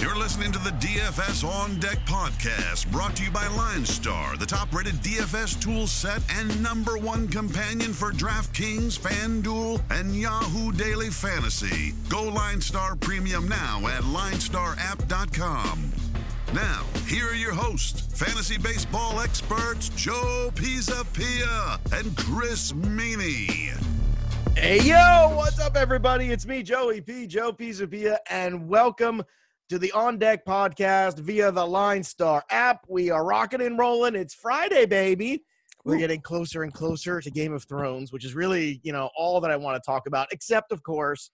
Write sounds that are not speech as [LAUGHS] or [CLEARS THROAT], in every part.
You're listening to the DFS On Deck podcast, brought to you by LineStar, the top rated DFS tool set and number one companion for DraftKings, FanDuel, and Yahoo Daily Fantasy. Go LineStar Premium now at linestarapp.com. Now, here are your hosts, fantasy baseball experts Joe Pisapia and Chris Meaney. Hey, yo, what's up, everybody? It's me, Joey P. Joe Pisapia, and welcome to the On Deck podcast via the Line Star app. We are rocking and rolling. It's Friday, baby. We're getting closer and closer to Game of Thrones, which is really, you know, all that I want to talk about, except, of course,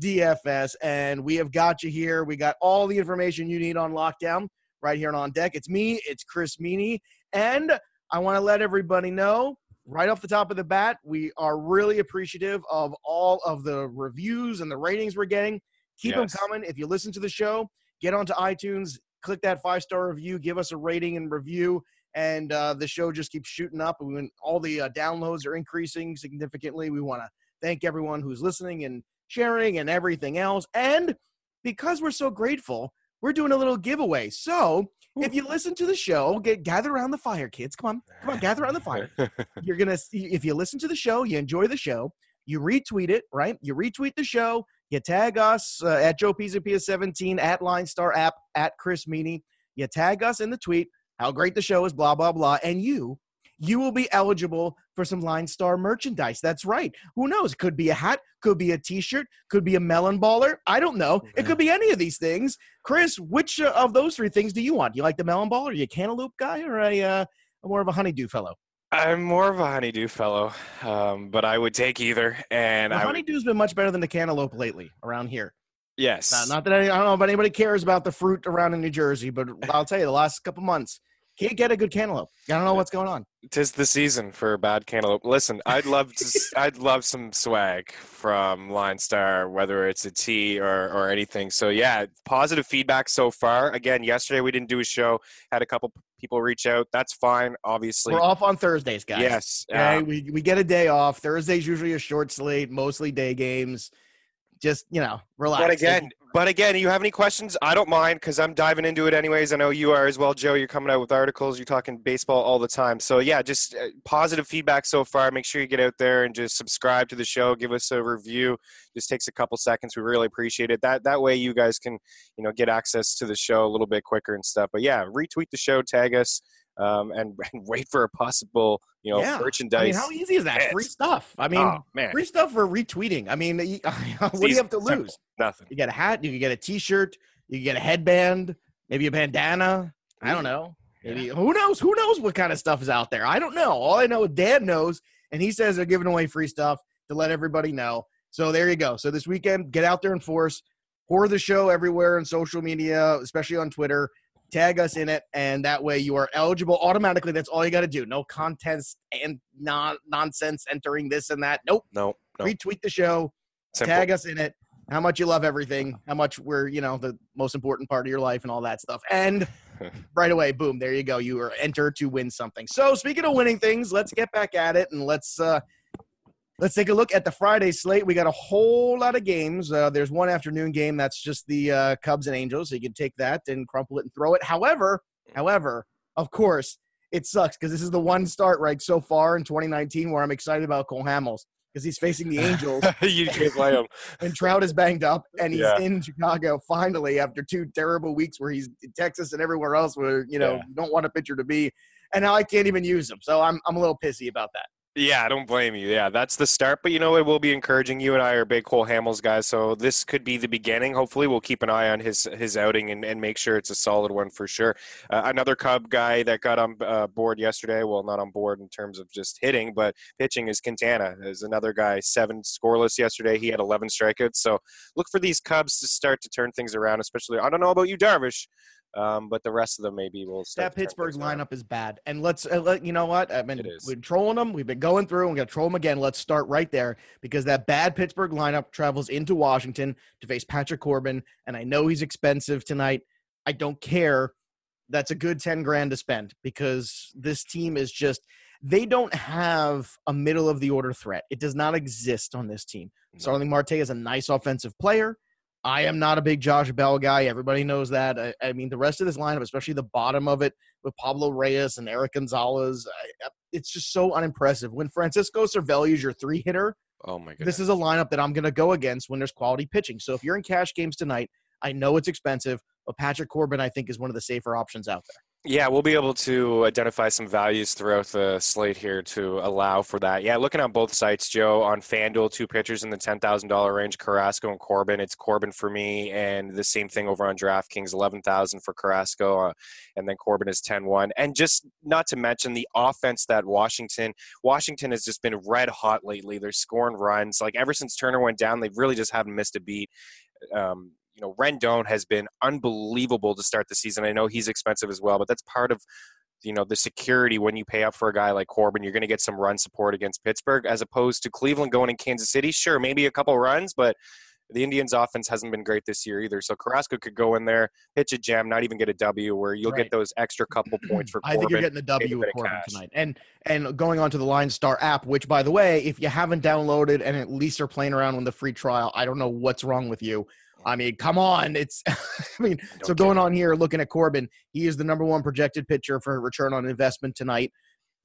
DFS. And we have got you here. We got all the information you need on lockdown right here on Deck. It's me, it's Chris Meaney. And I want to let everybody know right off the top of the bat, we are really appreciative of all of the reviews and the ratings we're getting. Keep Yes. them coming. If you listen to the show, get onto iTunes, click that five star review, give us a rating and review, and uh, the show just keeps shooting up. And when all the uh, downloads are increasing significantly, we want to thank everyone who's listening and sharing and everything else. And because we're so grateful, we're doing a little giveaway. So if you listen to the show, get gather around the fire, kids. Come on, come on, gather around the fire [LAUGHS] you're gonna see if you listen to the show, you enjoy the show, you retweet it, right? You retweet the show, you tag us uh, at Joe Pisapia 17 at Line Star app at Chris Meaney. You tag us in the tweet how great the show is, blah blah blah, and you you will be eligible for some Line Star merchandise. That's right. Who knows? Could be a hat, could be a T-shirt, could be a melon baller. I don't know. It could be any of these things. Chris, which uh, of those three things do you want? Do you like the melon baller? Are you a cantaloupe guy or a uh, more of a honeydew fellow? I'm more of a honeydew fellow, um, but I would take either. And The I would, honeydew's been much better than the cantaloupe lately around here. yes, Not, not that I, I don't know if anybody cares about the fruit around in New Jersey, but I'll tell you, the last couple months can't get a good cantaloupe. I don't know what's going on. tis the season for bad cantaloupe. Listen, I'd love to. [LAUGHS] I'd love some swag from Line Star, whether it's a tee or or anything. So yeah, positive feedback so far. Again, yesterday we didn't do a show. Had a couple people reach out. That's fine, obviously. We're off on Thursdays, guys. Yes. Okay, uh, we, we get a day off. Thursday's usually a short slate, mostly day games. Just, you know, relax. But again, but again, you have any questions? I don't mind because I'm diving into it anyways. I know you are as well, Joe. You're coming out with articles. You're talking baseball all the time. So yeah, just uh, positive feedback so far. Make sure you get out there and just subscribe to the show. Give us a review. Just takes a couple seconds. We really appreciate it. That that way you guys can you know get access to the show a little bit quicker and stuff. But yeah, retweet the show, tag us, um, and, [LAUGHS] and wait for a possible you know yeah. merchandise. I mean, how easy is that? Yes. Free stuff. I mean, oh, free stuff for retweeting. I mean, [LAUGHS] what do you have to Simple. lose? nothing. You get a hat, you can get a T-shirt, you can get a headband, maybe a bandana. I don't know. Maybe who knows? Who knows what kind of stuff is out there? I don't know. All I know, is Dan knows, and he says they're giving away free stuff to let everybody know. So there you go. So this weekend, get out there and force, pour the show everywhere on social media, especially on Twitter. Tag us in it, and that way you are eligible automatically. That's all you got to do. No contest and non nonsense entering this and that. Nope. No, no. Retweet the show Simple. tag us in it how much you love everything how much we're you know the most important part of your life and all that stuff and [LAUGHS] right away boom there you go you are entered to win something so speaking of winning things let's get back at it and let's uh let's take a look at the friday slate we got a whole lot of games uh, there's one afternoon game that's just the uh, cubs and angels so you can take that and crumple it and throw it however however of course it sucks because this is the one start right so far in 2019 where i'm excited about cole hamels because he's facing the angels [LAUGHS] you can't play them. [LAUGHS] and Trout is banged up, and he's Yeah. in Chicago finally after two terrible weeks where he's in Texas and everywhere else where you know Yeah. you don't want a pitcher to be, and now I can't even use him. So I'm I'm a little pissy about that. Yeah, I don't blame you. Yeah, that's the start. But you know, it will be encouraging. You and I are big Cole Hamels guys, so this could be the beginning. Hopefully, we'll keep an eye on his his outing and, and make sure it's a solid one for sure. Uh, another Cub guy that got on uh, board yesterday. Well, not on board in terms of just hitting, but pitching is Quintana. Is another guy seven scoreless yesterday. He had 11 strikeouts. So look for these Cubs to start to turn things around. Especially, I don't know about you, Darvish. Um, but the rest of them maybe will start. That Pittsburgh lineup is bad, and let's uh, let, you know what I've been It is. we've been trolling them. We've been going through. And we're gonna troll them again. Let's start right there because that bad Pittsburgh lineup travels into Washington to face Patrick Corbin, and I know he's expensive tonight. I don't care. That's a good ten grand to spend because this team is just they don't have a middle of the order threat. It does not exist on this team. No. Starling Marte is a nice offensive player, I am not a big Josh Bell guy. Everybody knows that. I, I, mean, the rest of this lineup, especially the bottom of it with Pablo Reyes and Erik Gonzalez, I, it's just so unimpressive. When Francisco Cervelli is your three hitter, oh my god, this is a lineup that I'm going to go against when there's quality pitching. So if you're in cash games tonight, I know it's expensive, but Patrick Corbin, I think, is one of the safer options out there. Yeah, we'll be able to identify some values throughout the slate here to allow for that. Yeah, looking on both sites, Joe, on FanDuel, two pitchers in the $10,000 range, Carrasco and Corbin. It's Corbin for me, and the same thing over on DraftKings, 11000 for Carrasco, uh, and then Corbin is 10-1. And just not to mention the offense that Washington, Washington has just been red hot lately. They're scoring runs. Like ever since Turner went down, they really just haven't missed a beat. Um, you know, Rendon has been unbelievable to start the season. I know he's expensive as well, but that's part of you know the security when you pay up for a guy like Corbin, you're going to get some run support against Pittsburgh, as opposed to Cleveland going in Kansas City. Sure, maybe a couple runs, but the Indians' offense hasn't been great this year either. So Carrasco could go in there, pitch a gem, not even get a W, where you'll right. get those extra couple [CLEARS THROAT] points for. Corbin, I think you're getting the W with Corbin tonight. And and going on to the Line Star app, which by the way, if you haven't downloaded and at least are playing around with the free trial, I don't know what's wrong with you. I mean, come on. It's, [LAUGHS] I mean, Don't so going on here, looking at Corbin, he is the number one projected pitcher for return on investment tonight,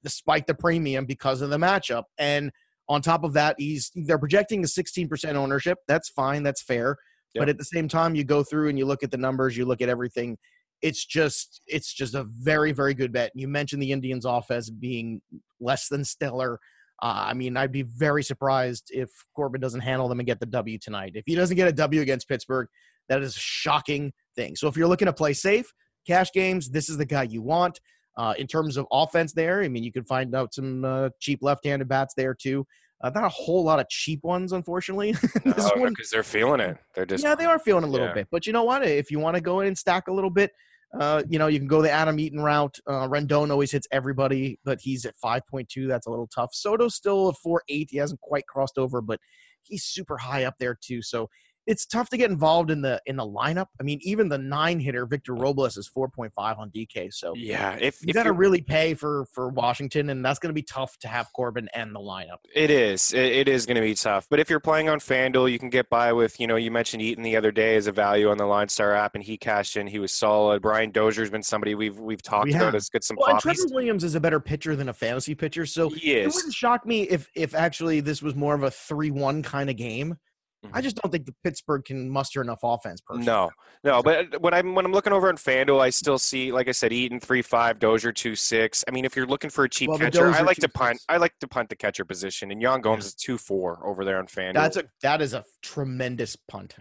despite the premium because of the matchup. And on top of that, he's they're projecting a 16% ownership. That's fine. That's fair. Yep. But at the same time, you go through and you look at the numbers, you look at everything. It's just, it's just a very, very good bet. You mentioned the Indians' offense being less than stellar. Uh, I mean, I'd be very surprised if Corbin doesn't handle them and get the W tonight. If he doesn't get a W against Pittsburgh, that is a shocking thing. So if you're looking to play safe, cash games, this is the guy you want. Uh, in terms of offense, there, I mean, you can find out some uh, cheap left-handed bats there too. Uh, not a whole lot of cheap ones, unfortunately. because [LAUGHS] no, they're feeling it. They're just yeah, they are feeling a little yeah. bit. But you know what? If you want to go in and stack a little bit, uh, you know, you can go the Adam Eaton route. Uh, Rendon always hits everybody, but he's at 5.2. That's a little tough. Soto's still at 4.8. He hasn't quite crossed over, but he's super high up there too. So it's tough to get involved in the in the lineup. I mean, even the nine hitter Victor Robles is four point five on DK. So yeah, if you got to really pay for for Washington, and that's going to be tough to have Corbin and the lineup. It is. It, it is going to be tough. But if you're playing on Fanduel, you can get by with you know you mentioned Eaton the other day as a value on the Line Star app, and he cashed in. He was solid. Brian Dozier's been somebody we've we've talked we about. Has got some. Well, Trevor Williams is a better pitcher than a fantasy pitcher, so it wouldn't shock me if if actually this was more of a three one kind of game Mm-hmm. I just don't think the Pittsburgh can muster enough offense. Personally. No, no. But uh, when I'm when I'm looking over on Fanduel, I still see, like I said, Eaton three five, Dozier two six. I mean, if you're looking for a cheap well, catcher, I like to punt. Six. I like to punt the catcher position, and Yan Gomes yeah. is two four over there on Fanduel. That's a that is a tremendous punt.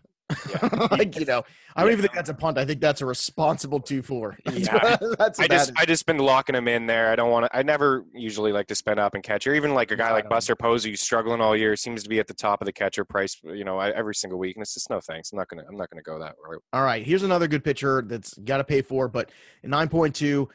Yeah. [LAUGHS] [LAUGHS] like you know, I don't yeah. even think that's a punt. I think that's a responsible two four. [LAUGHS] Yeah. that's I just I just been locking him in there. I don't want to. I never usually like to spend up and catch. Or even like a guy like Buster Posey, who's struggling all year, seems to be at the top of the catcher price. You know, every single week, and it's just no thanks. I'm not gonna I'm not gonna go that route. All right, here's another good pitcher that's got to pay for, but nine point two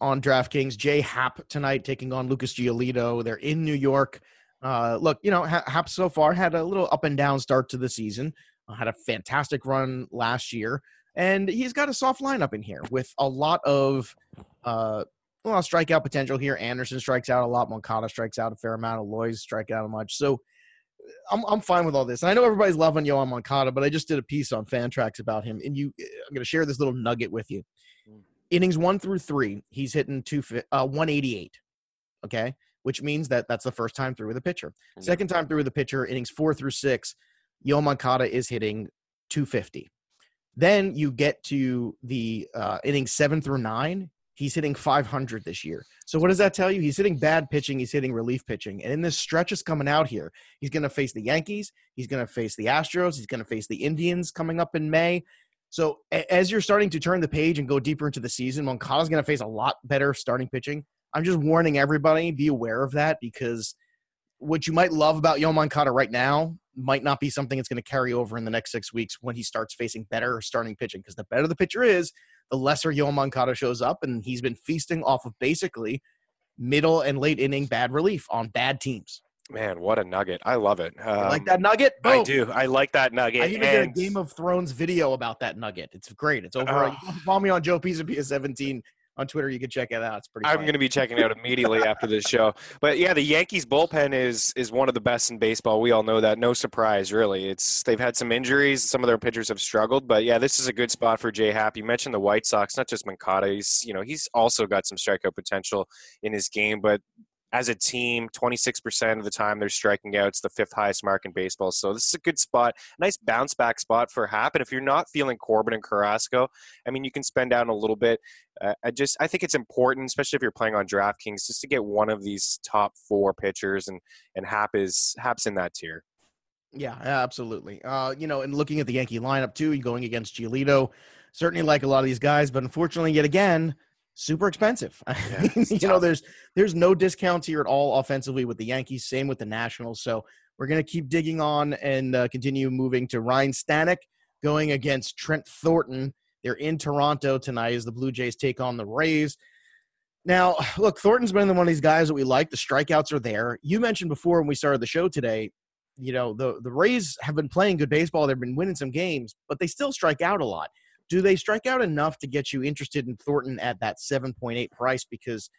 on DraftKings. Jay Happ tonight taking on Lucas Giolito. They're in New York. Uh, look, you know, Happ so far had a little up and down start to the season. Uh, had a fantastic run last year, and he's got a soft lineup in here with a lot of uh, well, strikeout potential here. Anderson strikes out a lot. Moncada strikes out a fair amount. Eloy strike out a much. So I'm I'm fine with all this. And I know everybody's loving Yoan Moncada, but I just did a piece on Fantrax about him, and you, I'm going to share this little nugget with you. Mm. Innings one through three, he's hitting two uh, 188. Okay, which means that that's the first time through with a pitcher. Second time through with a pitcher, innings four through six, Yo Moncada is hitting 250. Then you get to the uh, inning seven through nine. He's hitting 500 this year. So what does that tell you? He's hitting bad pitching. He's hitting relief pitching. And in this stretch is coming out here, he's going to face the Yankees. He's going to face the Astros. He's going to face the Indians coming up in May. So as you're starting to turn the page and go deeper into the season, Moncada's going to face a lot better starting pitching. I'm just warning everybody, be aware of that because what you might love about Yoan Moncada right now might not be something that's going to carry over in the next six weeks when he starts facing better starting pitching. Because the better the pitcher is, the lesser Yoan Moncada shows up, and he's been feasting off of basically middle and late inning bad relief on bad teams. Man, what a nugget! I love it. Um, like that nugget? Boom. I do. I like that nugget. I even and... did a Game of Thrones video about that nugget. It's great. It's over. Uh, follow me on Joe Pisapia 17 on Twitter. You can check it out. It's pretty. I'm going to be checking it out immediately [LAUGHS] after this show. But yeah, the Yankees bullpen is is one of the best in baseball. We all know that. No surprise, really. It's they've had some injuries. Some of their pitchers have struggled, but yeah, this is a good spot for Jay Happ. You mentioned the White Sox, not just Moncada. He's you know he's also got some strikeout potential in his game, but as a team, 26% of the time they're striking out. It's the fifth highest mark in baseball. So this is a good spot, nice bounce back spot for Happ. And if you're not feeling Corbin and Carrasco, I mean, you can spend down a little bit. Uh, I just I think it's important, especially if you're playing on DraftKings, just to get one of these top four pitchers, and and Happ is Happ's in that tier. Yeah, absolutely. Uh, you know, and looking at the Yankee lineup too, going against Giolito. Certainly like a lot of these guys, but unfortunately, yet again, super expensive. [LAUGHS] Yeah, you know, there's there's no discounts here at all offensively with the Yankees. Same with the Nationals. So we're gonna keep digging on and uh, continue moving to Ryan Stanek going against Trent Thornton. They're in Toronto tonight as the Blue Jays take on the Rays. Now, look, Thornton's been one of these guys that we like. The strikeouts are there. You mentioned before when we started the show today, you know, the the Rays have been playing good baseball. They've been winning some games, but they still strike out a lot do they strike out enough to get you interested in Thornton at that 7.8 price? Because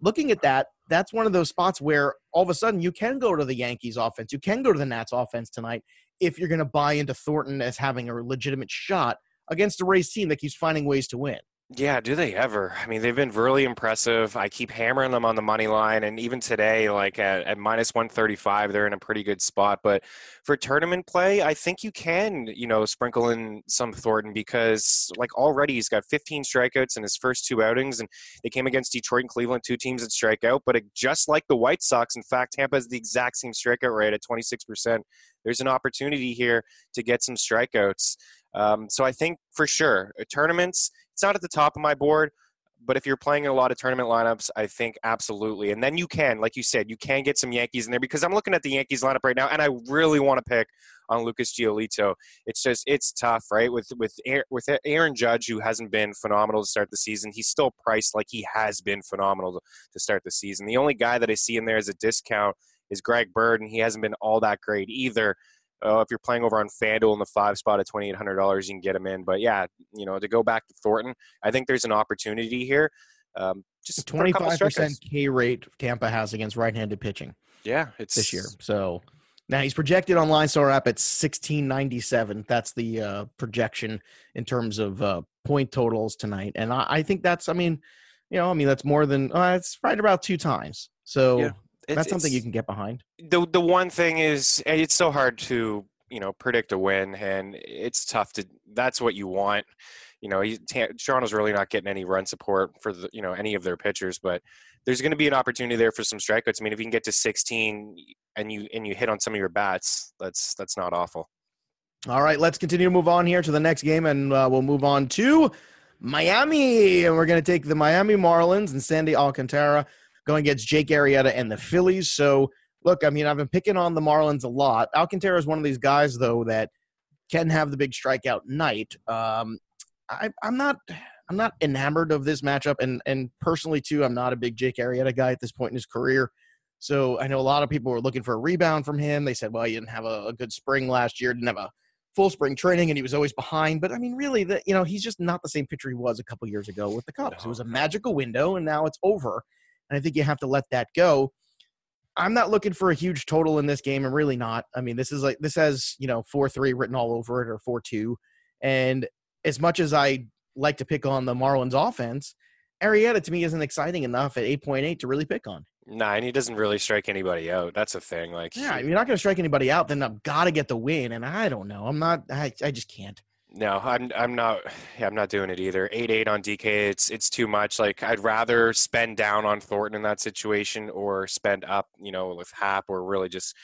looking at that, that's one of those spots where all of a sudden you can go to the Yankees offense, you can go to the Nats offense tonight if you're going to buy into Thornton as having a legitimate shot against a Rays team that keeps finding ways to win. Yeah, do they ever? I mean, they've been really impressive. I keep hammering them on the money line, and even today, like at, at minus one thirty five, they're in a pretty good spot. But for tournament play, I think you can, you know, sprinkle in some Thornton because, like, already he's got fifteen strikeouts in his first two outings, and they came against Detroit and Cleveland, two teams that strike out. But it, just like the White Sox, in fact, Tampa has the exact same strikeout rate at twenty six percent. There's an opportunity here to get some strikeouts. Um, so I think for sure, tournaments it's not at the top of my board, but if you're playing in a lot of tournament lineups, I think absolutely. And then you can, like you said, you can get some Yankees in there because I'm looking at the Yankees lineup right now, and I really want to pick on Lucas Giolito. It's just it's tough, right? With with with Aaron Judge, who hasn't been phenomenal to start the season, he's still priced like he has been phenomenal to start the season. The only guy that I see in there as a discount is Greg Bird, and he hasn't been all that great either. Uh, if you're playing over on FanDuel in the five spot at twenty eight hundred dollars, you can get him in. But yeah, you know, to go back to Thornton, I think there's an opportunity here. Um, just twenty five percent K rate Tampa has against right handed pitching. Yeah, it's this year. So now he's projected on Line Star app at sixteen ninety seven. That's the uh, projection in terms of uh, point totals tonight, and I, I, think that's. I mean, you know, I mean that's more than uh, it's right about two times. So. Yeah it's, that's something you can get behind. The the one thing is it's so hard to you know predict a win, and it's tough to. That's what you want. You know, he, Toronto's really not getting any run support for the you know any of their pitchers, but there's going to be an opportunity there for some strikeouts. I mean, if you can get to 16 and you and you hit on some of your bats, that's that's not awful. All right, let's continue to move on here to the next game, and uh, we'll move on to Miami, and we're going to take the Miami Marlins and Sandy Alcantara going against Jake Arrieta and the Phillies. So, look, I mean, I've been picking on the Marlins a lot. Alcantara is one of these guys, though, that can have the big strikeout night. Um, I, I'm not. I'm not enamored of this matchup, and and personally too, I'm not a big Jake Arrieta guy at this point in his career. So I know a lot of people were looking for a rebound from him. They said, well, he didn't have a, a good spring last year, didn't have a full spring training, and he was always behind. But I mean, really, that you know, he's just not the same pitcher he was a couple years ago with the Cubs. No. It was a magical window, and now it's over. And I think you have to let that go. I'm not looking for a huge total in this game. I'm really not. I mean, this is like this has, you know, 4-3 written all over it or 4-2. And as much as I like to pick on the Marlins offense, Arrieta to me isn't exciting enough at 8.8 to really pick on. Nah, and he doesn't really strike anybody out. That's a thing. Like, yeah, you're not going to strike anybody out, then I've got to get the win. And I don't know. I'm not. I, I just can't. No, I'm I'm not yeah, I'm not doing it either. Eight eight on DK, it's it's too much. Like I'd rather spend down on Thornton in that situation or spend up, you know, with Happ or really just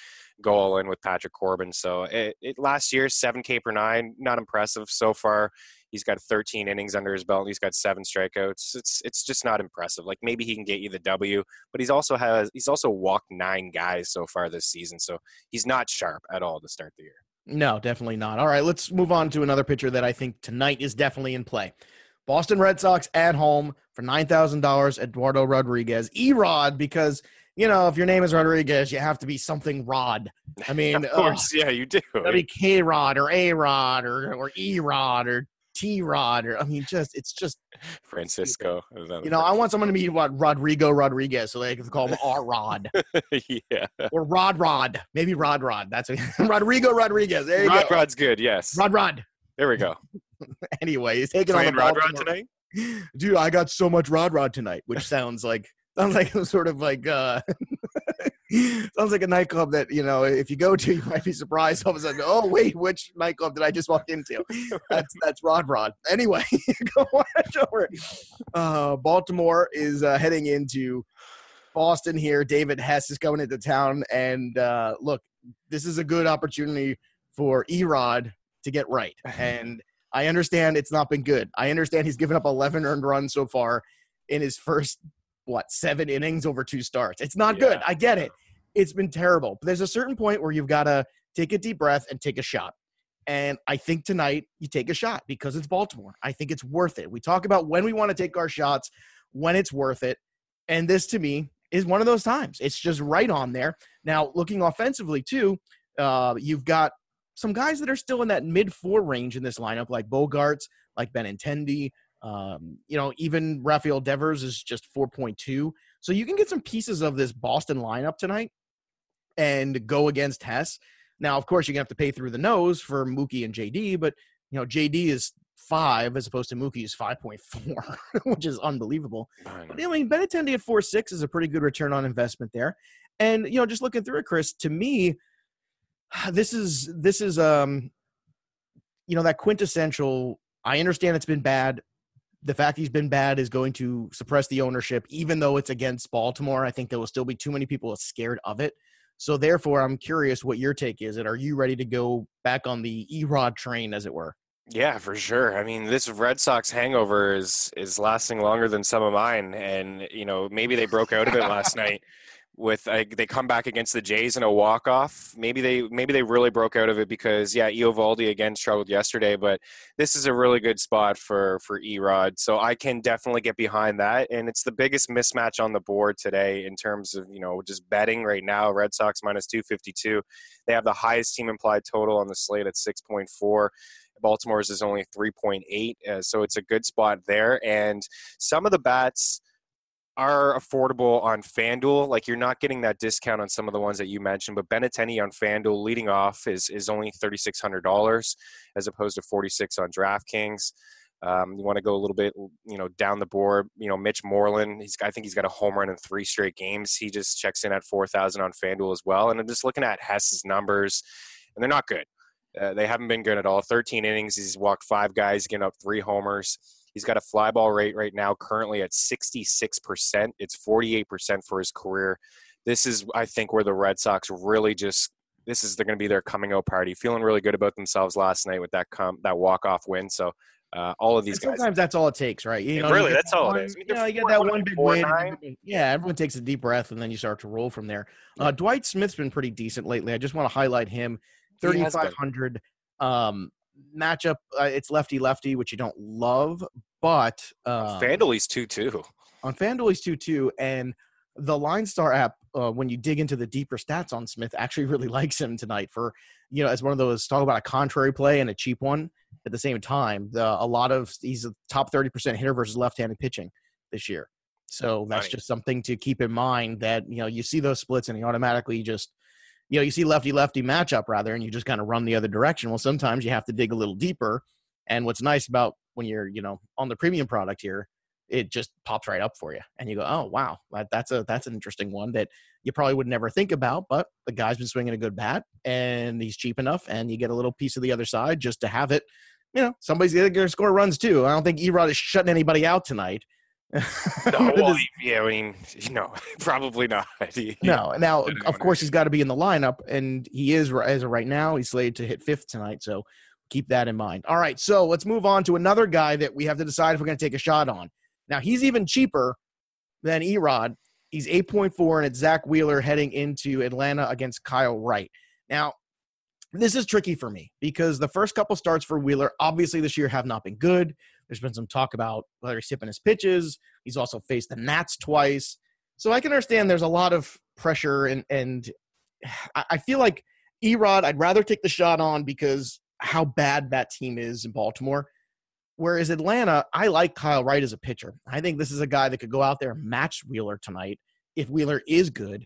go all in with Patrick Corbin. So it, it last year seven K per nine, not impressive so far. He's got 13 innings under his belt. He's got seven strikeouts. It's it's just not impressive. Like maybe he can get you the W, but he's also has he's also walked nine guys so far this season. So he's not sharp at all to start the year. No, definitely not. All right, let's move on to another pitcher that I think tonight is definitely in play. Boston Red Sox at home for nine thousand dollars. Eduardo Rodriguez, Erod, because you know if your name is Rodriguez, you have to be something Rod. I mean, [LAUGHS] of course, uh, yeah, you do. Maybe K Rod or A Rod or or E Rod or T Rod, or I mean, just it's just [LAUGHS] Francisco. you know, I want someone to be what Rodrigo Rodriguez, so they can call him R Rod [LAUGHS] yeah. or Rod Rod, maybe Rod Rod. That's [LAUGHS] Rodrigo Rodriguez. There you Rod go. Rod's good. Yes. Rod Rod. There we go. Anyway, he's taking on the Rod Rod tonight. Dude, I got so much Rod Rod tonight, which sounds like sounds like sort of like uh sounds like a nightclub that you know if you go to you might be surprised. All of a sudden oh wait which nightclub did i just walk into? That's that's rod rod. Anyway [LAUGHS] go watch over uh baltimore is uh, heading into boston here. David hess is coming into town. And uh look this is a good opportunity for erod to get right. [LAUGHS] And i understand it's not been good. I understand he's given up 11 earned runs so far in his first what seven innings over two starts. It's not good. I get it. It's been terrible. But there's a certain point where you've got to take a deep breath and take a shot. And I think tonight you take a shot because it's Baltimore. I think it's worth it. We talk about when we want to take our shots, when it's worth it. And this to me is one of those times. It's just right on there. Now, looking offensively too, uh, you've got some guys that are still in that mid four range in this lineup, like Bogaerts, like Benintendi, um, you know, even Rafael Devers is just 4.2. So you can get some pieces of this Boston lineup tonight and go against Hess. Now, of course, you're gonna have to pay through the nose for Mookie and JD, but you know, JD is five as opposed to Mookie's 5.4, [LAUGHS] which is unbelievable. I. But I mean, Benintendi at 4.6 is a pretty good return on investment there. And you know, just looking through it, Chris, to me, [SIGHS] this is this is um, you know, that quintessential. I understand it's been bad. The fact he's been bad is going to suppress the ownership, even though it's against Baltimore. I think there will still be too many people scared of it. So therefore, I'm curious what your take is. And are you ready to go back on the Erod train, as it were? Yeah, for sure. I mean, this Red Sox hangover is is lasting longer than some of mine, and you know maybe they broke out of it last [LAUGHS] night with uh, they come back against the Jays in a walk off. Maybe they maybe they really broke out of it because yeah, Eovaldi again struggled yesterday, but this is a really good spot for for Erod, so I can definitely get behind that, and it's the biggest mismatch on the board today in terms of you know just betting right now. Red Sox minus two fifty two. They have the highest team implied total on the slate at six point four. Baltimore's is only 3.8, uh, so it's a good spot there. And some of the bats are affordable on FanDuel. Like you're not getting that discount on some of the ones that you mentioned, but Benintendi on FanDuel leading off is is only thirty six hundred dollars as opposed to forty six on DraftKings. Um, you want to go a little bit, you know, down the board. You know, Mitch Moreland. He's I think he's got a home run in three straight games. He just checks in at four thousand on FanDuel as well. And I'm just looking at Hess's numbers, and they're not good. Uh, they haven't been good at all. 13 innings. He's walked five guys, getting up three homers. He's got a fly ball rate right now currently at 66%. It's 48% for his career. This is, I think, where the Red Sox really just this is they're going to be their coming out party. Feeling really good about themselves last night with that com- that walk off win. So uh, all of these And guys. sometimes that's all it takes, right? You Yeah, know, really, get that's that all it one- is. I mean, You know, you get that one big win. and nine? everybody- Yeah, everyone takes a deep breath and then you start to roll from there. Uh, Dwight Smith's been pretty decent lately. I just want to highlight him. He has been. 3,500 um, matchup. Uh, it's lefty lefty, which you don't love, but uh, FanDuel, he's 2 2. on FanDuel he's 2 2. And the Line Star app, uh, when you dig into the deeper stats on Smith, actually [LAUGHS] really likes him tonight for, you know, as one of those talk about a contrary play and a cheap one at the same time. The, a lot of, he's a top 30% hitter versus left handed pitching this year. So that's just something to keep in mind that, you know, you see those splits and he automatically just, you know, you see lefty lefty matchup rather, and you just kind of run the other direction. Well, sometimes you have to dig a little deeper. And what's nice about when you're, you know, on the premium product here, it just pops right up for you, and you go, "Oh wow, that, that's a that's an interesting one that you probably would never think about." But the guy's been swinging a good bat, and he's cheap enough, and you get a little piece of the other side just to have it. You know, somebody's going to score runs too. I don't think Erod is shutting anybody out tonight. No, [LAUGHS] well, yeah, I mean, [LAUGHS] no, [LAUGHS] probably not. He- No, now of course he's got to be in the lineup, and he is as of right now. He's slated to hit fifth tonight, so keep that in mind. All right, so let's move on to another guy that we have to decide if we're going to take a shot on. Now he's even cheaper than Erod. He's eight point four, and it's Zack Wheeler heading into Atlanta against Kyle Wright. Now this is tricky for me because the first couple starts for Wheeler, obviously this year, have not been good. There's been some talk about whether he's sipping his pitches. He's also faced the Nats twice. So I can understand there's a lot of pressure and and I feel like Erod, I'd rather take the shot on because how bad that team is in Baltimore. Whereas Atlanta, I like Kyle Wright as a pitcher. I think this is a guy that could go out there and match Wheeler tonight if Wheeler is good.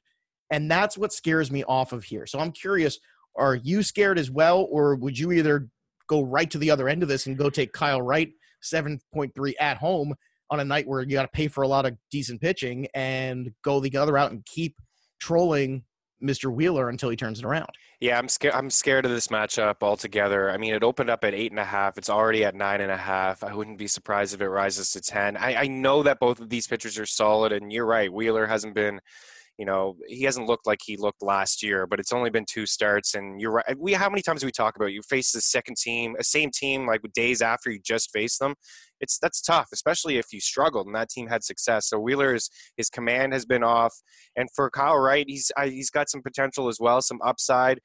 And that's what scares me off of here. So I'm curious, are you scared as well, or would you either go right to the other end of this and go take Kyle Wright 7.3 at home on a night where you got to pay for a lot of decent pitching and go the other route and keep trolling Mr. Wheeler until he turns it around. Yeah, I'm scared. I'm scared of this matchup altogether. I mean, it opened up at eight and a half. It's already at nine and a half. I wouldn't be surprised if it rises to ten. I, I know that both of these pitchers are solid, and you're right. Wheeler hasn't been you know, he hasn't looked like he looked last year, but it's only been two starts. And you're right. We how many times do we talk about you face the second team, a same team, like days after you just faced them? It's that's tough, especially if you struggled and that team had success. So Wheeler's his command has been off, and for Kyle Wright, he's he's got some potential as well, some upside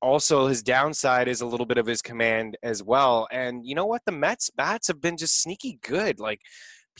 also his downside is a little bit of his command as well. And you know what? The Mets bats have been just sneaky good. Like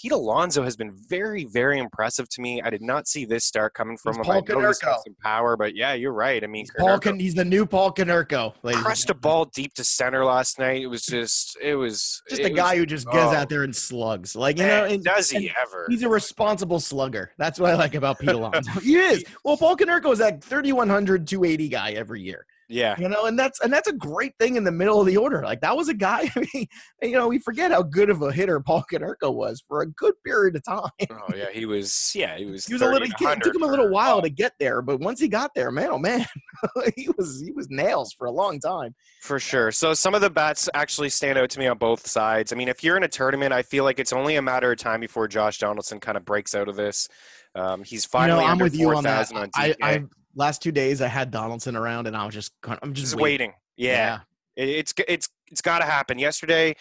Pete Alonso has been very, very impressive to me. I did not see this start coming from he's him. Paul I know he's got some power, but yeah, you're right. I mean, He's, Paul Con- he's the new Paul ladies crushed a ball deep to center last night. It was just, it was Just it a guy was- who just goes oh, out there and slugs. Like, you know, and, does he ever? He's a responsible slugger. That's what I like about Pete Alonso. [LAUGHS] he is. Well, Paul Konerko is that 3,100, 280 guy every year. Yeah, You know, and that's and that's a great thing in the middle of the order. Like that was a guy. [LAUGHS] I mean, you know, we forget how good of a hitter Paul Konerko was for a good period of time. oh yeah, he was. Yeah, he was. [LAUGHS] He was a little. It took him a little while to get there, but once he got there, man, oh man, [LAUGHS] he was he was nails for a long time. For sure. So some of the bats actually stand out to me on both sides. I mean, if you're in a tournament, I feel like it's only a matter of time before Josh Donaldson kind of breaks out of this. Um, he's You finally know, I'm under with you on that. 4,000 on I. I last two days I had Donaldson around, and I was just I'm just Just waiting. waiting. Yeah. It- It's it's it's got to happen. Yesterday,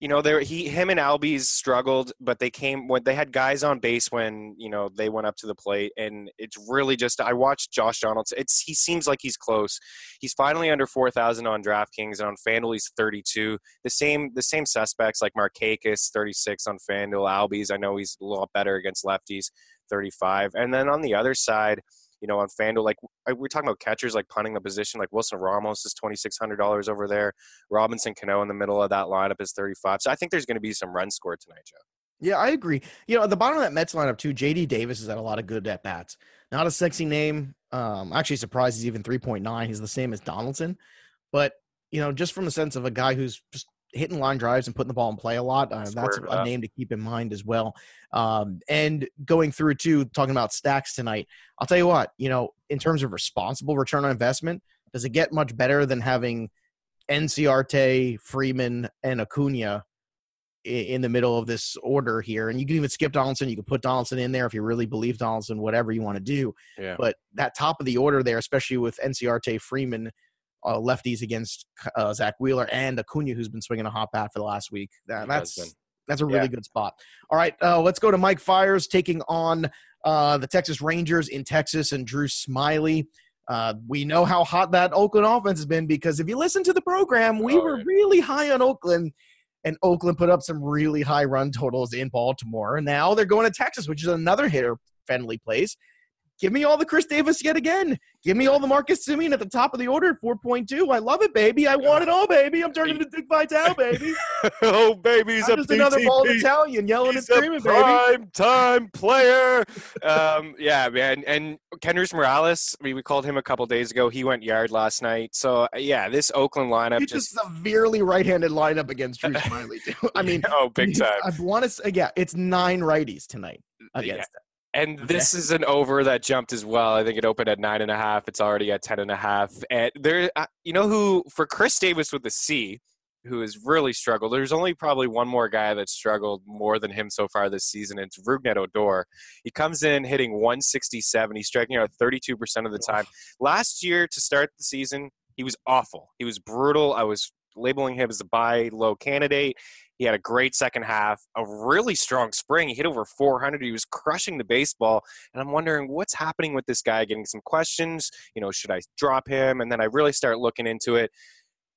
you know, there he him and Albies struggled, but they came when they had guys on base when you know they went up to the plate, and it's really just I watched Josh Donaldson. It's he seems like he's close. He's finally under four thousand on DraftKings, and on FanDuel he's thirty two. The same the same suspects like Markakis thirty six on FanDuel. Albies I know he's a lot better against lefties, thirty five, and then on the other side you know, on FanDuel. Like we're talking about catchers, like punting the position. Like Wilson Ramos is twenty six hundred dollars over there. Robinson Cano in the middle of that lineup is thirty five. So I think there's going to be some runs scored tonight, Joe. Yeah, I agree. You know, at the bottom of that Mets lineup too, JD Davis has had a lot of good at bats. Not a sexy name. Um, actually surprised he's even 3.9. He's the same as Donaldson. But, you know, just from the sense of a guy who's just hitting line drives and putting the ball in play a lot, uh, that's a name to keep in mind as well. Um, and going through too, talking about stacks tonight, I'll tell you what, you know, in terms of responsible return on investment, does it get much better than having Inciarte, Freeman, and Acuna in the middle of this order here. And you can even skip Donaldson. You can put Donaldson in there if you really believe Donaldson, whatever you want to do. Yeah. But that top of the order there, especially with Inciarte, Freeman, uh, lefties against uh, Zack Wheeler and Acuna, who's been swinging a hot bat for the last week. That, that's that's a really Yeah. good spot. All right, uh, let's go to Mike Fiers taking on uh, the Texas Rangers in Texas and Drew Smyly. Uh, we know how hot that Oakland offense has been because if you listen to the program, we Oh, were yeah. really high on Oakland, and Oakland put up some really high run totals in Baltimore. Now they're going to Texas, which is another hitter friendly place. Give me all the Khris Davis yet again. Give me all the Marcus Semien at the top of the order 4.2. I love it, baby. I want it all, baby. I'm turning to Dick Vitale, baby. [LAUGHS] oh, baby, he's I'm a just another bald Italian yelling and He's a screaming, baby. prime time player. um, yeah, man. And Kendrys Morales, we, we called him a couple days ago. He went yard last night. So uh, yeah, this Oakland lineup It's just a severely right-handed lineup against Drew [LAUGHS] Smyly. Too. I mean, oh, big time. I want to say, yeah, it's nine righties tonight against them. And Okay. this is an over that jumped as well. I think it opened at nine and a half. It's already at ten and a half. And there, uh, you know who for Chris Davis with the C, who has really struggled. There's only probably one more guy that's struggled more than him so far this season. It's Rougned Odor. He comes in hitting 167. He's striking out 32 percent of the time. Last year to start the season, he was awful. He was brutal. I was labeling him as a buy low candidate. He had a great second half, a really strong spring. He hit over 400. He was crushing the baseball. And I'm wondering what's happening with this guy, getting some questions. You know, should I drop him? And then I really start looking into it.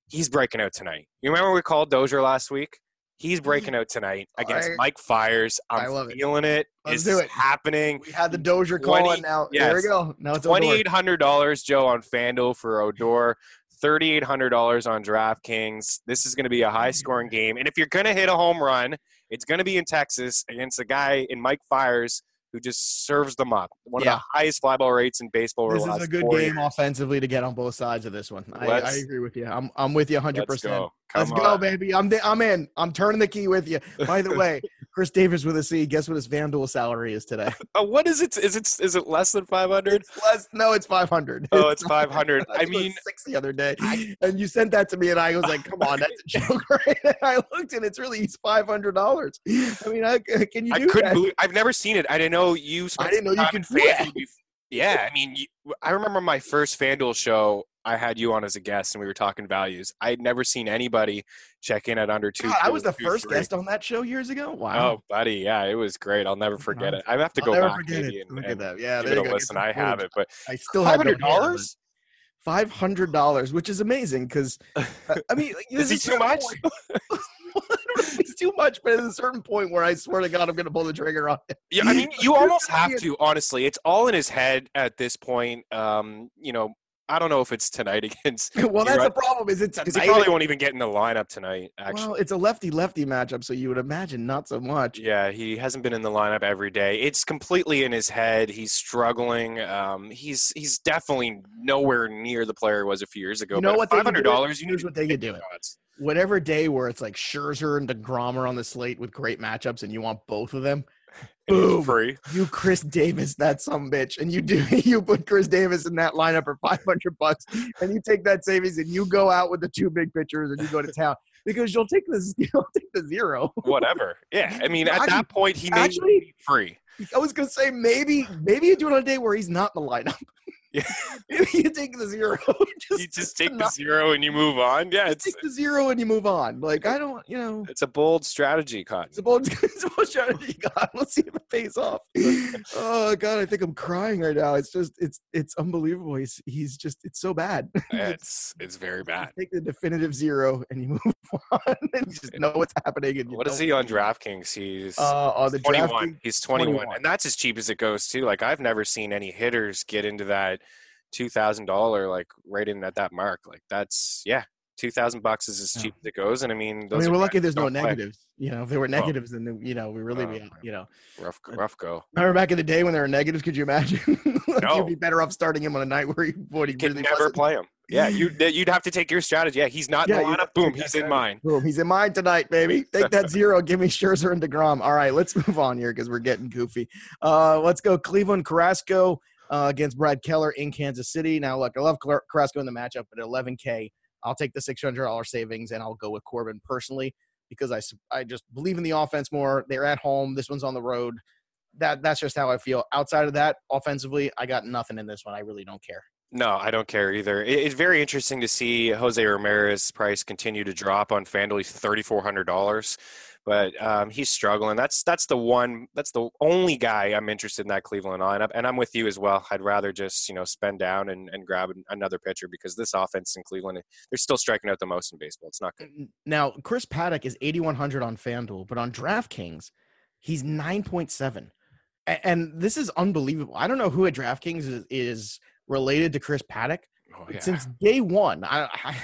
He's breaking out tonight. You remember we called Dozier last week? He's mm-hmm. breaking out tonight against I- Mike Fiers. I'm I love it. feeling it. Let's It's do it. happening. We had the Dozier 20 calling now. There we go. Now it's Twenty Odor. eight hundred dollars, Joe, on FanDuel for Odor. $3,800 on DraftKings. This is going to be a high scoring [LAUGHS] game. And if you're going to hit a home run, it's going to be in Texas against a guy in Mike Fiers who just serves them up. One Yeah. of the highest fly ball rates in baseball. This is a good game years. offensively to get on both sides of this one. I, I agree with you. I'm I'm with you 100. Let's percent go. Let's Come go, baby. I'm the, I'm in. I'm turning the key with you. By the way, [LAUGHS] Chris Davis with a C. Guess what his FanDuel salary is today? [LAUGHS] Uh, what is it? Is it is it less than 500? Less. No, it's 500. Oh, it's 500. [LAUGHS] I thought it was mean, six the other day, and you sent that to me, and I was like, "Come on, that's a joke, right?" And I looked, and it's really it's hundred dollars. I mean, I, can you I couldn't that? believe. I've never seen it. I didn't know you. Spent I didn't know you could do that. Yeah, I mean, you, I remember my first FanDuel show. I had you on as a guest, and we were talking values. I had never seen anybody check in at under two. God, I was the two, first three. guest on that show years ago. Wow. Oh, buddy, yeah, it was great. I'll never forget it. I have to I'll go never back forget maybe it. and, at that. Yeah, give there it you a go. Listen. I have it, but I still have hundred dollars. Five hundred dollars, which is amazing because [LAUGHS] I mean, Is there's he too much? [LAUGHS] [LAUGHS] [LAUGHS] it's too much, but at a certain point where I swear to God, I'm going to pull the trigger on it. Yeah, I mean, you [LAUGHS] almost have to. Honestly, it's all in his head at this point. Um, you know, I don't know if it's tonight [LAUGHS] against [LAUGHS] well, that's the problem. Is it's because he probably won't even get in the lineup tonight. Actually, well, it's a lefty lefty matchup, so you would imagine not so much. Yeah, he hasn't been in the lineup every day. It's completely in his head. He's struggling. Um, he's he's definitely nowhere near the player he was a few years ago. You know but what Five hundred do? dollars. You need what they could do. odds. Whatever day where it's like Scherzer and Degrom are on the slate with great matchups, and you want both of them, Boom. free. you Chris Davis that some bitch, and you do [LAUGHS] you put Chris Davis in that lineup for five hundred bucks, and you take that savings and you go out with the two big pitchers and you go to town because you'll take the [LAUGHS] you'll take the zero. Whatever. Yeah, I mean, at that point, he may actually- be free. I was gonna say maybe maybe you do it on a day where he's not in the lineup. Yeah. [LAUGHS] you take the zero. [LAUGHS] just You just take the zero and you move on. Yeah, it's take the zero and you move on. Like I don't, you know. it's a bold strategy, Cotton. It's a bold, [LAUGHS] it's a bold strategy, God. Let's see if it pays off. Oh God, I think I'm crying right now. It's just, it's, it's unbelievable. He's, he's just, it's so bad. It's it's very bad. Take the definitive zero and you move on and just know what's happening. And you What is he on DraftKings? He's Uh, on the 21. DraftKings, He's 21. 21. And that's as cheap as it goes, too. Like, I've never seen any hitters get into that $2,000, like, right in at that mark. Like, that's, yeah, 2000 bucks is as Yeah. cheap as it goes. And I mean, I mean, we're lucky there's no play. negatives. You know, if there were negatives, then you know we really be, Oh, you know. Rough, rough go. Remember back in the day when there were negatives? Could you imagine? [LAUGHS] like No. You'd be better off starting him on a night where he, would he really never wasn't. play him. Yeah, you'd, [LAUGHS] you'd have to take your strategy. Yeah, he's not Yeah, in the lineup. Boom, he's in mine. Boom, he's in mine tonight, baby. [LAUGHS] Take that zero. Give me Scherzer and DeGrom. All right, let's move on here because we're getting goofy. Uh, let's go Cleveland Carrasco uh, against Brad Keller in Kansas City. Now, look, I love Car- Carrasco in the matchup, but at 11K, I'll take the $600 savings and I'll go with Corbin personally because I, I just believe in the offense more. They're at home. This one's on the road. That That's just how I feel. Outside of that, offensively, I got nothing in this one. I really don't care. No, I don't care either. It- It's very interesting to see Jose Ramirez price continue to drop on FanDuel. He's thirty four hundred dollars, but um, he's struggling. That's that's the one. That's the only guy I'm interested in that Cleveland lineup, and I'm with you as well. I'd rather just you know spend down and, and grab another pitcher because this offense in Cleveland, they're still striking out the most in baseball. It's not good. Now, Chris Paddack is 8,100 on FanDuel, but on DraftKings, he's 9.7. And this is unbelievable. I don't know who at DraftKings is, is related to Chris Paddack. Oh, yeah. Since day one, I, I,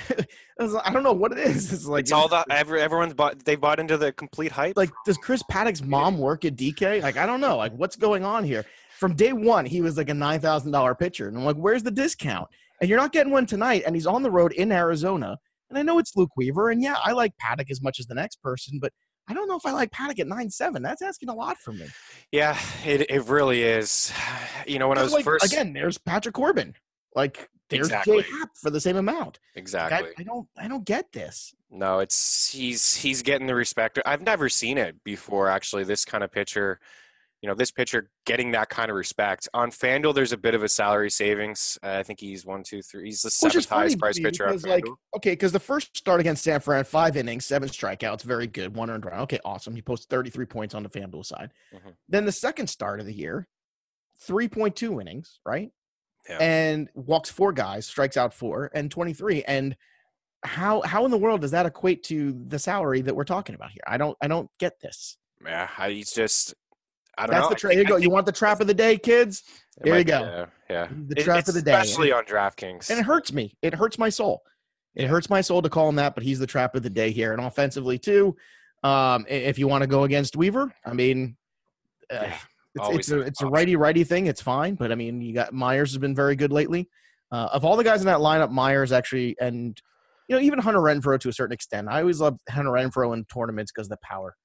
[LAUGHS] I don't know what it is. It's like it's all the every, everyone's bought. They bought into the complete hype. like does Chris Paddack's mom work at DK? Like I don't know. Like what's going on here? From day one, he was like a nine thousand dollar pitcher, and I'm like, where's the discount? And you're not getting one tonight, and he's on the road in Arizona. And I know it's Luke Weaver, and yeah, I like Paddack as much as the next person, but I don't know if I like Paddack at nine seven. That's asking a lot from me. yeah, it it really is. You know when I was Like, first again, there's Patrick Corbin. Like there's Exactly. Jay Happ for the same amount. Like, exactly. I, I don't I don't get this. No, it's he's he's getting the respect. I've never seen it before. Actually, this kind of pitcher, you know, this pitcher getting that kind of respect on Fanduel. There's a bit of a salary savings. Uh, I think he's one, two, three. He's the seventh highest price pitcher on like, FanDuel. okay, because the first start against San Fran, five innings, seven strikeouts, very good, one earned run. Okay, awesome. He posts 33 points on the FanDuel side. Mhm. Then the second start of the year, 3.2 innings, right? Yeah. And walks four guys, strikes out four, and 23. And how how in the world does that equate to the salary that we're talking about here? I don't I don't get this. yeah, he's just. I don't That's know. the trap. think- Here you go. You want the trap of the day, kids? Here you be, go. uh, yeah, The It- trap of the day. especially on DraftKings. And it hurts me. It hurts my soul It hurts my soul to call him that, but he's the trap of the day here. And offensively, too, um, if you want to go against Weaver, I mean, uh, Yeah, it's, it's, a, it's a righty righty thing. It's fine. But I mean, you got Myers has been very good lately. Uh, of all the guys in that lineup, Myers actually, and, you know, even Hunter Renfroe to a certain extent. I always love Hunter Renfroe in tournaments because of the power.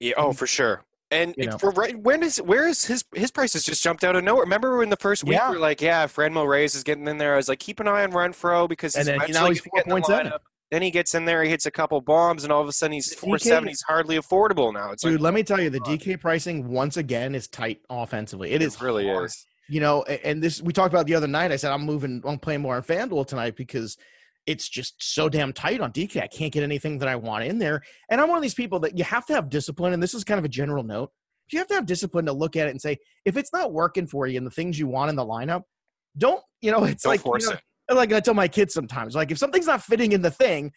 Yeah, oh, for sure. And You know. for right, when is where is his his prices just jumped out of nowhere? Remember when the first week Yeah. we were like, yeah, Franmil Reyes is getting in there. I was like, keep an eye on Renfroe because he's And then now he's gonna get the 4.7. lineup. Then he gets in there, he hits a couple bombs, and all of a sudden he's four seven. He's hardly affordable now. It's Dude, like, let me tell you, the. DK pricing once again is tight offensively. it is really hard. is. You know, and this we talked about the other night. I said I'm moving, I'm playing more on FanDuel tonight because it's just so damn tight on DK. I can't get anything that I want in there. And I'm one of these people that you have to have discipline. And this is kind of a general note. You have to have discipline to look at it and say, if it's not working for you and the things you want in the lineup, don't, you know, [LAUGHS] it's Don't like, you know, it. like I tell my kids sometimes, like if something's not fitting in the thing,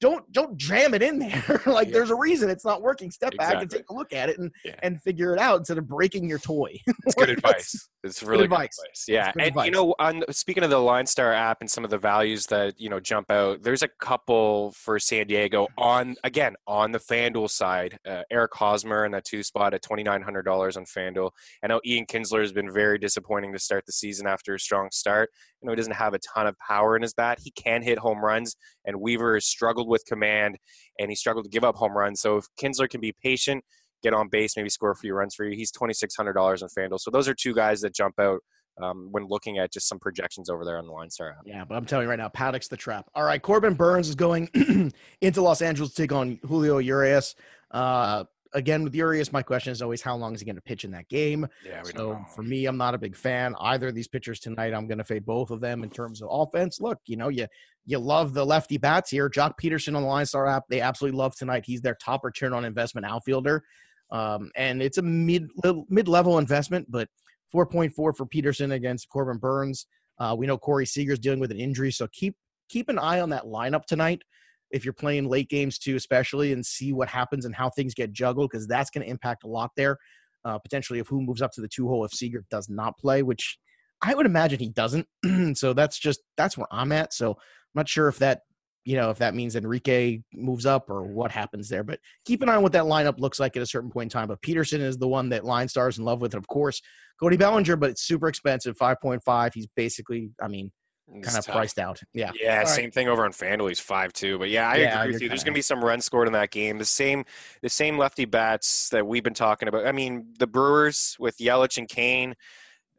don't don't jam it in there. [LAUGHS] like Yeah. there's a reason it's not working. Step back and take a look at it and Yeah. and figure it out instead of breaking your toy. [LAUGHS] It's good advice. It's really good advice. advice. Yeah, good and advice. you know, on speaking of the Line Star app and some of the values that you know jump out, there's a couple for San Diego on again on the FanDuel side. Uh, Eric Hosmer in that two spot at twenty nine hundred dollars on FanDuel. I know Ian Kinsler has been very disappointing to start the season after a strong start. Know, he doesn't have a ton of power in his bat. He can hit home runs, and Weaver has struggled with command, and he struggled to give up home runs. So if Kinsler can be patient get on base, maybe score a few runs for you. He's twenty six hundred dollars on FanDuel. So those are two guys that jump out um, when looking at just some projections over there on the line star. Yeah, but I'm telling you right now, Paddack's the trap. All right, Corbin Burnes is going [CLEARS THROAT] into Los Angeles to take on Julio Urias. Uh, again, with Urias, my question is always how long is he going to pitch in that game? Yeah, we So for me, I'm not a big fan either of these pitchers tonight. I'm going to fade both of them in terms of offense. Look, you know, you you love the lefty bats here. Joc Pederson on the Line Star app, they absolutely love tonight. He's their top return on investment outfielder, um, and it's a mid mid level investment, but 4.4 for Peterson against Corbin Burnes. Uh, we know Corey Seager's dealing with an injury, so keep keep an eye on that lineup tonight. If you're playing late games too, especially, and see what happens and how things get juggled, because that's going to impact a lot there uh, potentially of who moves up to the two hole if Seager does not play, which I would imagine he doesn't. [CLEARS THROAT] so that's just that's where I'm at. So I'm not sure if that you know if that means Enrique moves up or what happens there. But keep an eye on what that lineup looks like at a certain point in time. But Pederson is the one that Line Stars in love with, and of course Cody Bellinger, but it's super expensive, five point five. He's basically, I mean, It's kind of tough. priced out. Yeah. Yeah, All right. same thing over on FanDuel. He's five two, but yeah, I Yeah, agree with you. There's going to be some runs scored in that game. The same, the same lefty bats that we've been talking about. I mean, the Brewers with Yelich and Cain.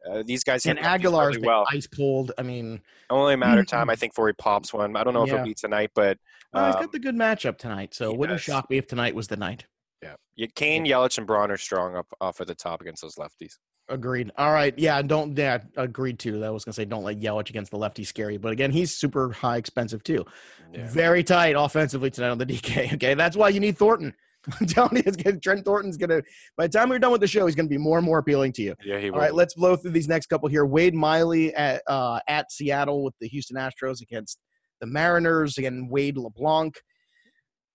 Uh, these guys hit And lefties Aguilar's really been well. ice cold. I mean, Only a matter of time, I think, before he pops one. I don't know if Yeah. it'll be tonight, but uh, he's um, got the good matchup tonight. So it wouldn't does. shock me if tonight was the night. yeah, yeah, Cain, Yelich, and Braun are strong up off at the top against those lefties. Agreed. All right. Yeah. Don't. Yeah. Agreed too. I was gonna say don't let Yelich against the lefty scary, but again, he's super high expensive too. Yeah. Very tight offensively tonight on the [LAUGHS] DK. Okay, that's why you need Thornton. I'm telling you, gonna, Trent Thornton's gonna. By the time we're done with the show, he's gonna be more and more appealing to you. Yeah, he will. right, let's blow through these next couple here. Wade Miley at uh, at Seattle with the Houston Astros against the Mariners. Again, Wade LeBlanc.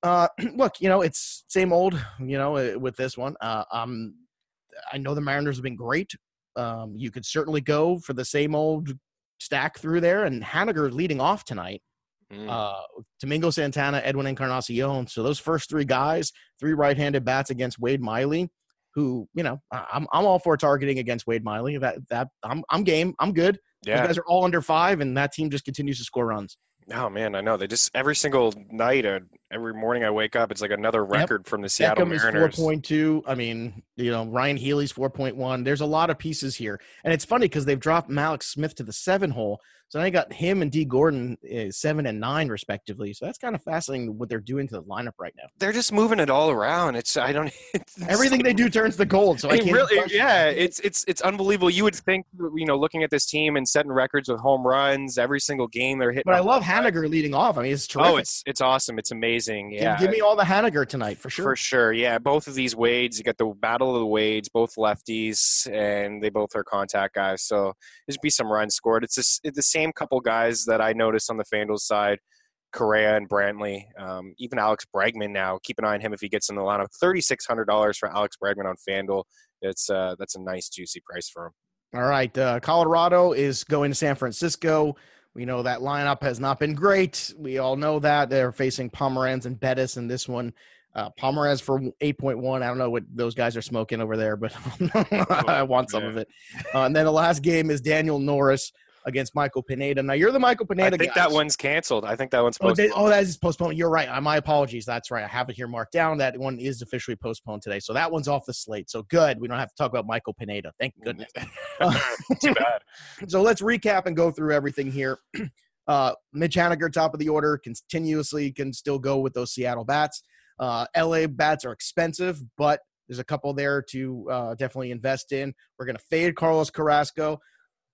Uh, [CLEARS THROAT] look, you know it's same old. You know uh, with this one. Uh, um, I know the Mariners have been great. Um, you could certainly go for the same old stack through there, and Haniger leading off tonight Mm. uh, Domingo Santana, Edwin Encarnacion. So those first three guys, three right-handed bats against Wade Miley, who you know I'm I'm all for targeting against Wade Miley. That that I'm I'm game. I'm good. Those yeah. guys are all under five, and that team just continues to score runs. Oh man, I know. They just every single night, uh, every morning I wake up, it's like another record from the Seattle Beckham Mariners. Four point two. I mean, you know, Ryon Healy's four point one. There's a lot of pieces here, and it's funny because they've dropped Mallex Smith to the seven hole. So now you got him and Dee Gordon uh, seven and nine respectively. So that's kind of fascinating what they're doing to the lineup right now. They're just moving it all around. It's I don't. [LAUGHS] It's, Everything they do turns to gold. So I can't really, yeah, it. it's it's it's unbelievable. You would think, you know, looking at this team and setting records with home runs every single game they're hitting. But I love. Haniger leading off. I mean, it's terrific. Oh, it's it's awesome. It's amazing. Give- Yeah, give, me all the Haniger tonight for sure. For sure, yeah. Both of these Wades, you got the battle of the Wades, both lefties, and they both are contact guys. So there's be some runs scored. It's just, it's the same couple guys that I noticed on the FanDuel side, Correa and Brantley. Um, even Alex Bregman now. Keep an eye on him if he gets in the lineup. Thirty six hundred dollars for Alex Bregman on FanDuel. It's uh, that's a nice juicy price for him. All right, uh, Colorado is going to San Francisco. We know that lineup has not been great. We all know that they're facing Pomeranz and Bettis in this one. Uh, Pomeranz for 8.1. I don't know what those guys are smoking over there, but [LAUGHS] I want some yeah. of it. Uh, and then the last game is Daniel Norris against Michael Pineda. Now you're the Michael Pineda guy. I think guy. that one's canceled. I think that one's Oh, postponed. they, oh, that is postponed. You're right. Uh, My apologies. That's right. I have it here marked down. That one is officially postponed today. So that one's off the slate. So good. We don't have to talk about Michael Pineda. Thank goodness. [LAUGHS] Too bad. [LAUGHS] so let's recap and go through everything here. [CLEARS THROAT] Uh, Mitch Haniger, top of the order, continuously can still go with those Seattle bats. Uh, LA bats are expensive, but there's a couple there to uh, definitely invest in. We're going to fade Carlos Carrasco.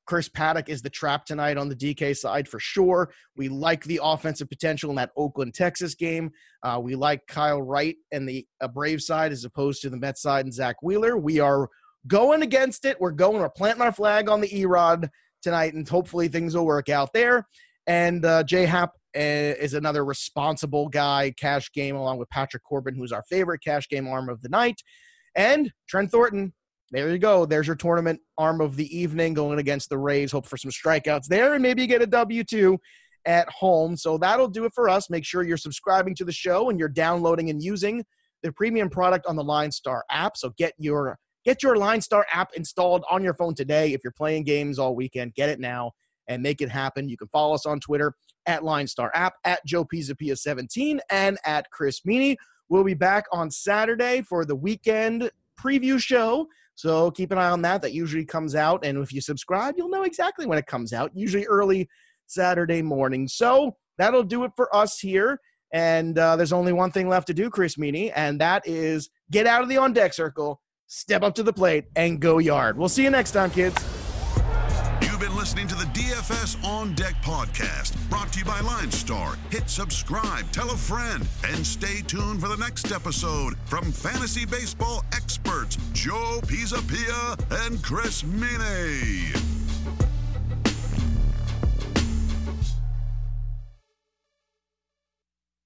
Chris Paddack is the trap tonight on the DK side for sure. We like the offensive potential in that Oakland, Texas game. Uh, we like Kyle Wright and the uh, Brave side as opposed to the Mets side and Zack Wheeler. We are going against it. We're going, we're planting our flag on the Erod tonight, and hopefully things will work out there. And uh, J Hap uh, is another responsible guy, cash game, along with Patrick Corbin, who's our favorite cash game arm of the night. And Trent Thornton, there you go. There's your tournament arm of the evening going against the Rays. Hope for some strikeouts there and maybe you get a W two at home. So that'll do it for us. Make sure you're subscribing to the show and you're downloading and using the premium product on the Line Star app. So get your get your Line Star app installed on your phone today. If you're playing games all weekend, get it now and make it happen. You can follow us on Twitter at Line Star app, at Joe Pisapia 17, and at Chris Meaney. We'll be back on Saturday for the weekend preview show. So keep an eye on that. That usually comes out. And if you subscribe, you'll know exactly when it comes out, usually early Saturday morning. So that'll do it for us here. And uh, there's only one thing left to do, Chris Meaney, and that is get out of the on deck circle, step up to the plate, and go yard. We'll see you next time, kids. You've been listening to the DFS On Deck podcast, brought to you by Line Star. Hit subscribe, tell a friend, and stay tuned for the next episode from fantasy baseball experts Joe Pisapia and Chris Meaney.